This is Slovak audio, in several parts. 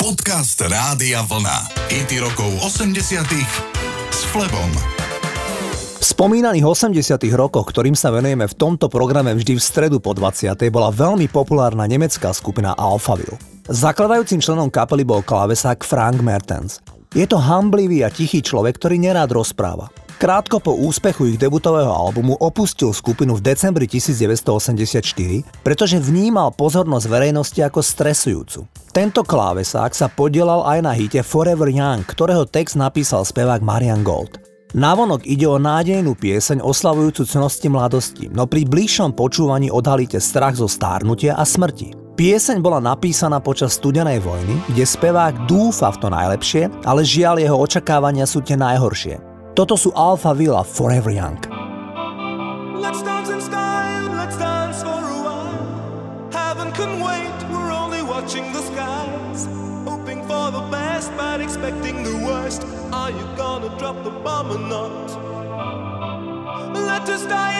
Podcast Rádia Vlna. IT rokov 80 s Flebom. V spomínaných 80 rokoch, ktorým sa venujeme v tomto programe vždy v stredu po 20. bola veľmi populárna nemecká skupina Alphaville. Zakladajúcim členom kapely bol klávesák Frank Mertens. Je to hamblivý a tichý človek, ktorý nerád rozpráva. Krátko po úspechu ich debutového albumu opustil skupinu v decembri 1984, pretože vnímal pozornosť verejnosti ako stresujúcu. Tento klávesák sa podielal aj na hite Forever Young, ktorého text napísal spevák Marian Gold. Navonok ide o nádejnú pieseň oslavujúcu cnosti mladosti, no pri bližšom počúvaní odhalíte strach zo stárnutia a smrti. Pieseň bola napísaná počas studenej vojny, kde spevák dúfa v to najlepšie, ale žiaľ jeho očakávania sú tie najhoršie. Toto sú Alpha Villa Forever Young. Let us die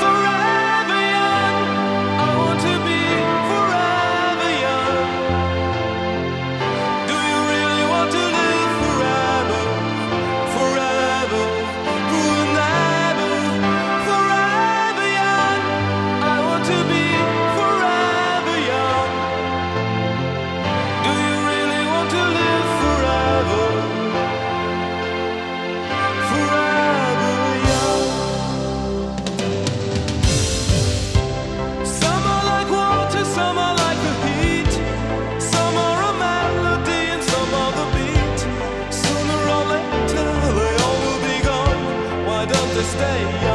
to stay.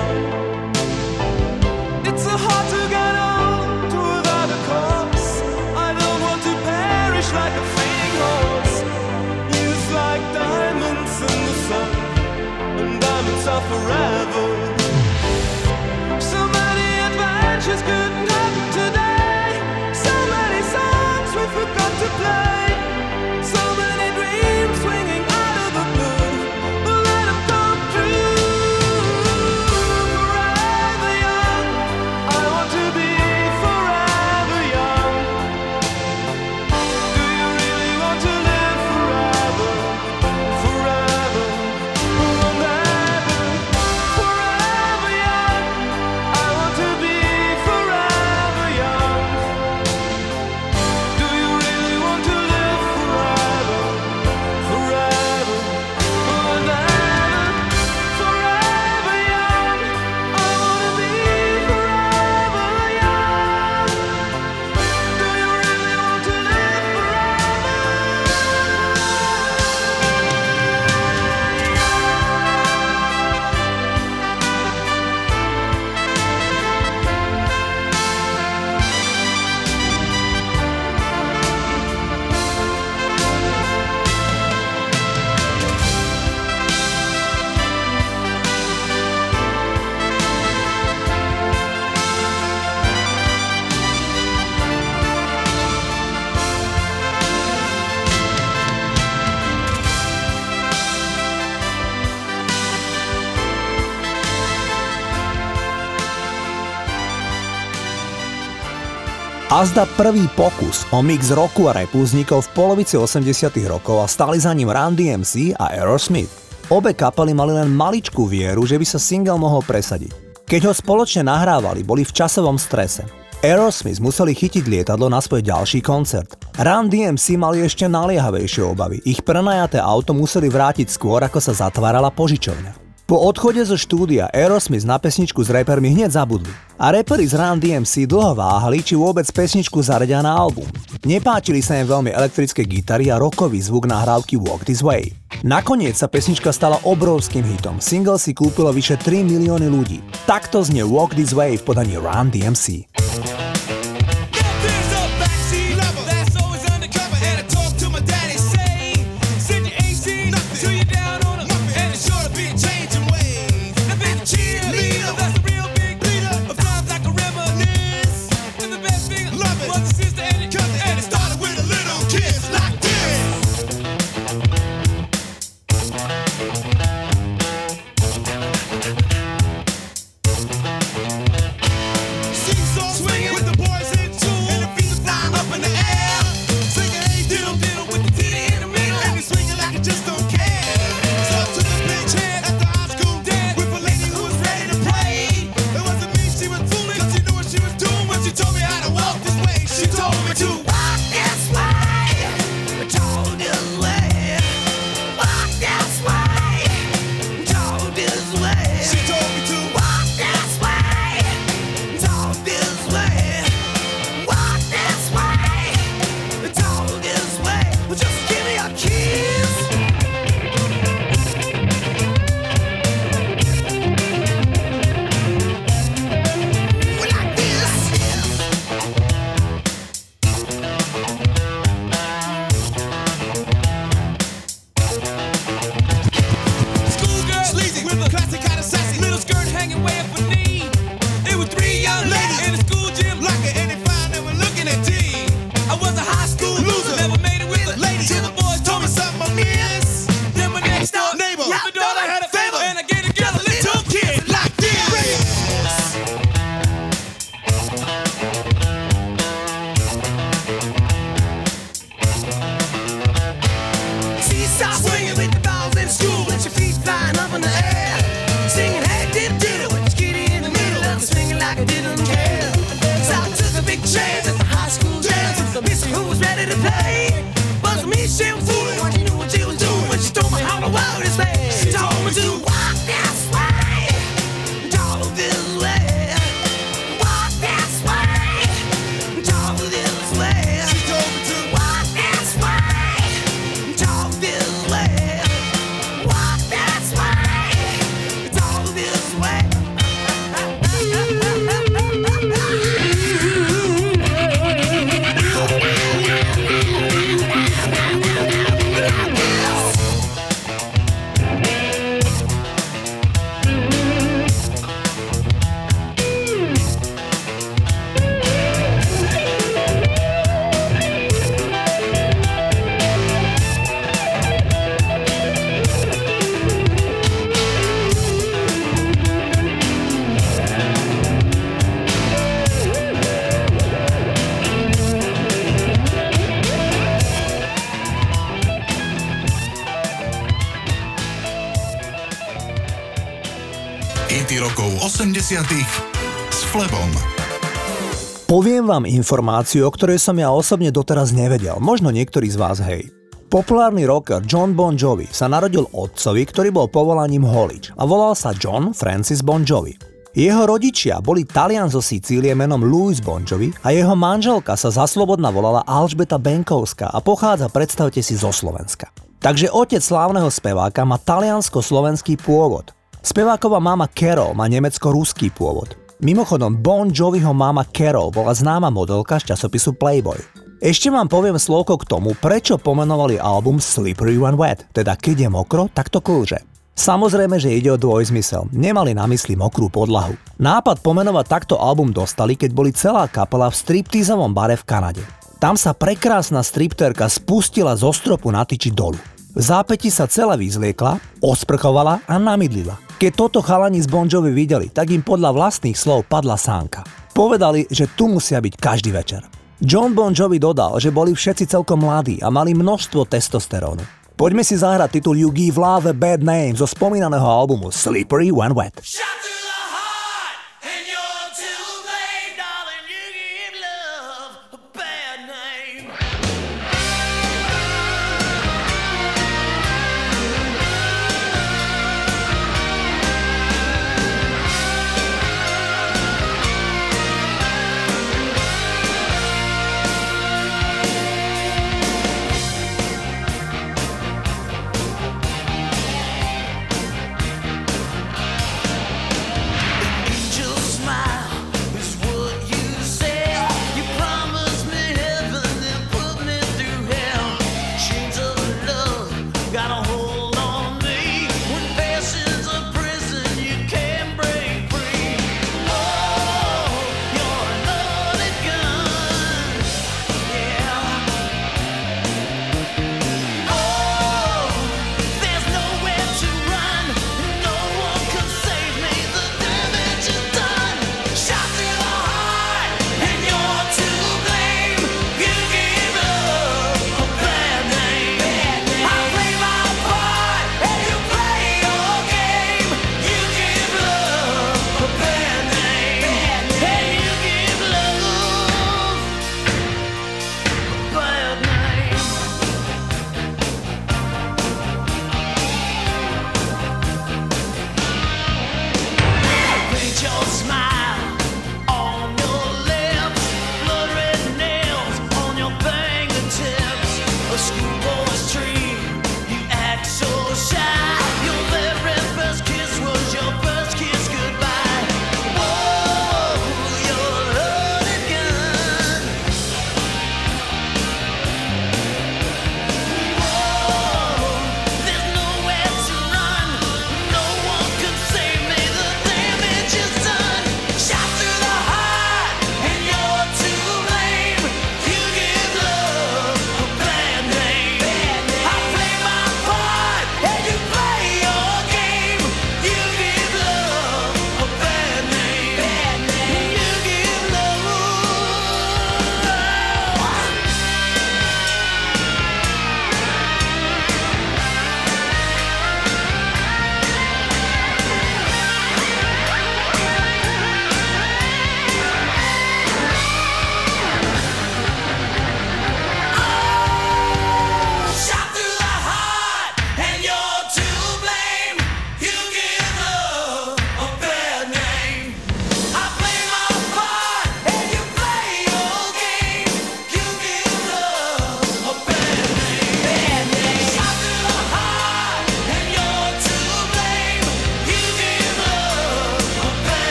Azda prvý pokus o mix roku a repu vznikol v polovici 80 rokov a stali za ním Run DMC a Aerosmith. Obe kapely mali len maličkú vieru, že by sa single mohol presadiť. Keď ho spoločne nahrávali, boli v časovom strese. Aerosmith museli chytiť lietadlo na svoj ďalší koncert. Run DMC mali ešte naliehavejšie obavy. Ich prenajaté auto museli vrátiť skôr, ako sa zatvárala požičovňa. Po odchode zo štúdia Aerosmith na pesničku s repermi hneď zabudli. A reperi z Run DMC dlho váhali, či vôbec pesničku zaredia na album. Nepáčili sa im veľmi elektrické gitary a rokový zvuk nahrávky Walk This Way. Nakoniec sa pesnička stala obrovským hitom. Single si kúpilo vyše 3 milióny ľudí. Takto znie Walk This Way v podaní Run DMC. S Flebom. Poviem vám informáciu, o ktorej som ja osobne doteraz nevedel. Možno niektorí z vás, hej. Populárny rocker John Bon Jovi sa narodil otcovi, ktorý bol povolaním holič a volal sa John Francis Bon Jovi. Jeho rodičia boli Talian zo Sicílie menom Louis Bon Jovi a jeho manželka sa zaslobodna volala Alžbeta Benkovská a pochádza, predstavte si, zo Slovenska. Takže otec slávneho speváka má taliansko-slovenský pôvod. Speváková mama Carol má nemecko-ruský pôvod. Mimochodom, Bon Joviho mama Carol bola známa modelka z časopisu Playboy. Ešte vám poviem slovko k tomu, prečo pomenovali album Slippery When Wet, teda keď je mokro, tak to klže. Samozrejme, že ide o dvojzmysel. Nemali na mysli mokrú podlahu. Nápad pomenovať takto album dostali, keď boli celá kapela v striptízovom bare v Kanade. Tam sa prekrásna stripterka spustila zo stropu na tyči dolu. V zápäti sa celá vyzliekla, osprchovala a namydlila. Keď toto chalani z Bon Jovi videli, tak im podľa vlastných slov padla sánka. Povedali, že tu musia byť každý večer. John Bon Jovi dodal, že boli všetci celkom mladí a mali množstvo testosterónu. Poďme si zahrať titul You Give Love a Bad Name zo spomínaného albumu Slippery When Wet. Shut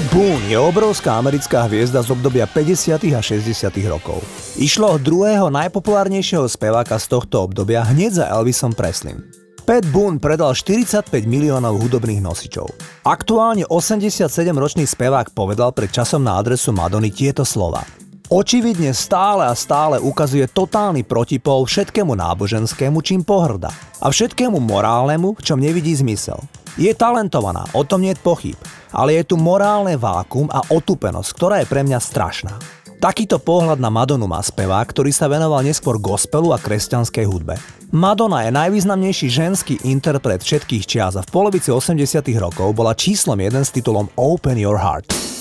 Pat Boone je obrovská americká hviezda z obdobia 50. a 60. rokov. Išlo o druhého najpopulárnejšieho speváka z tohto obdobia hneď za Elvisom Presleym. Pat Boone predal 45 miliónov hudobných nosičov. Aktuálne 87-ročný spevák povedal pred časom na adresu Madony tieto slova. Očividne stále a stále ukazuje totálny protipol všetkému náboženskému, čím pohrda. A všetkému morálnemu, v čom nevidí zmysel. Je talentovaná, o tom nie je pochyb, ale je tu morálne vákum a otupenosť, ktorá je pre mňa strašná. Takýto pohľad na Madonu má spevák, ktorý sa venoval neskôr gospelu a kresťanskej hudbe. Madonna je najvýznamnejší ženský interpret všetkých čias a v polovici 80 rokov bola číslom jeden s titulom Open Your Heart.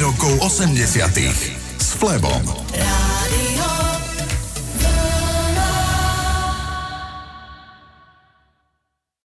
Rokov 80 s Flebom.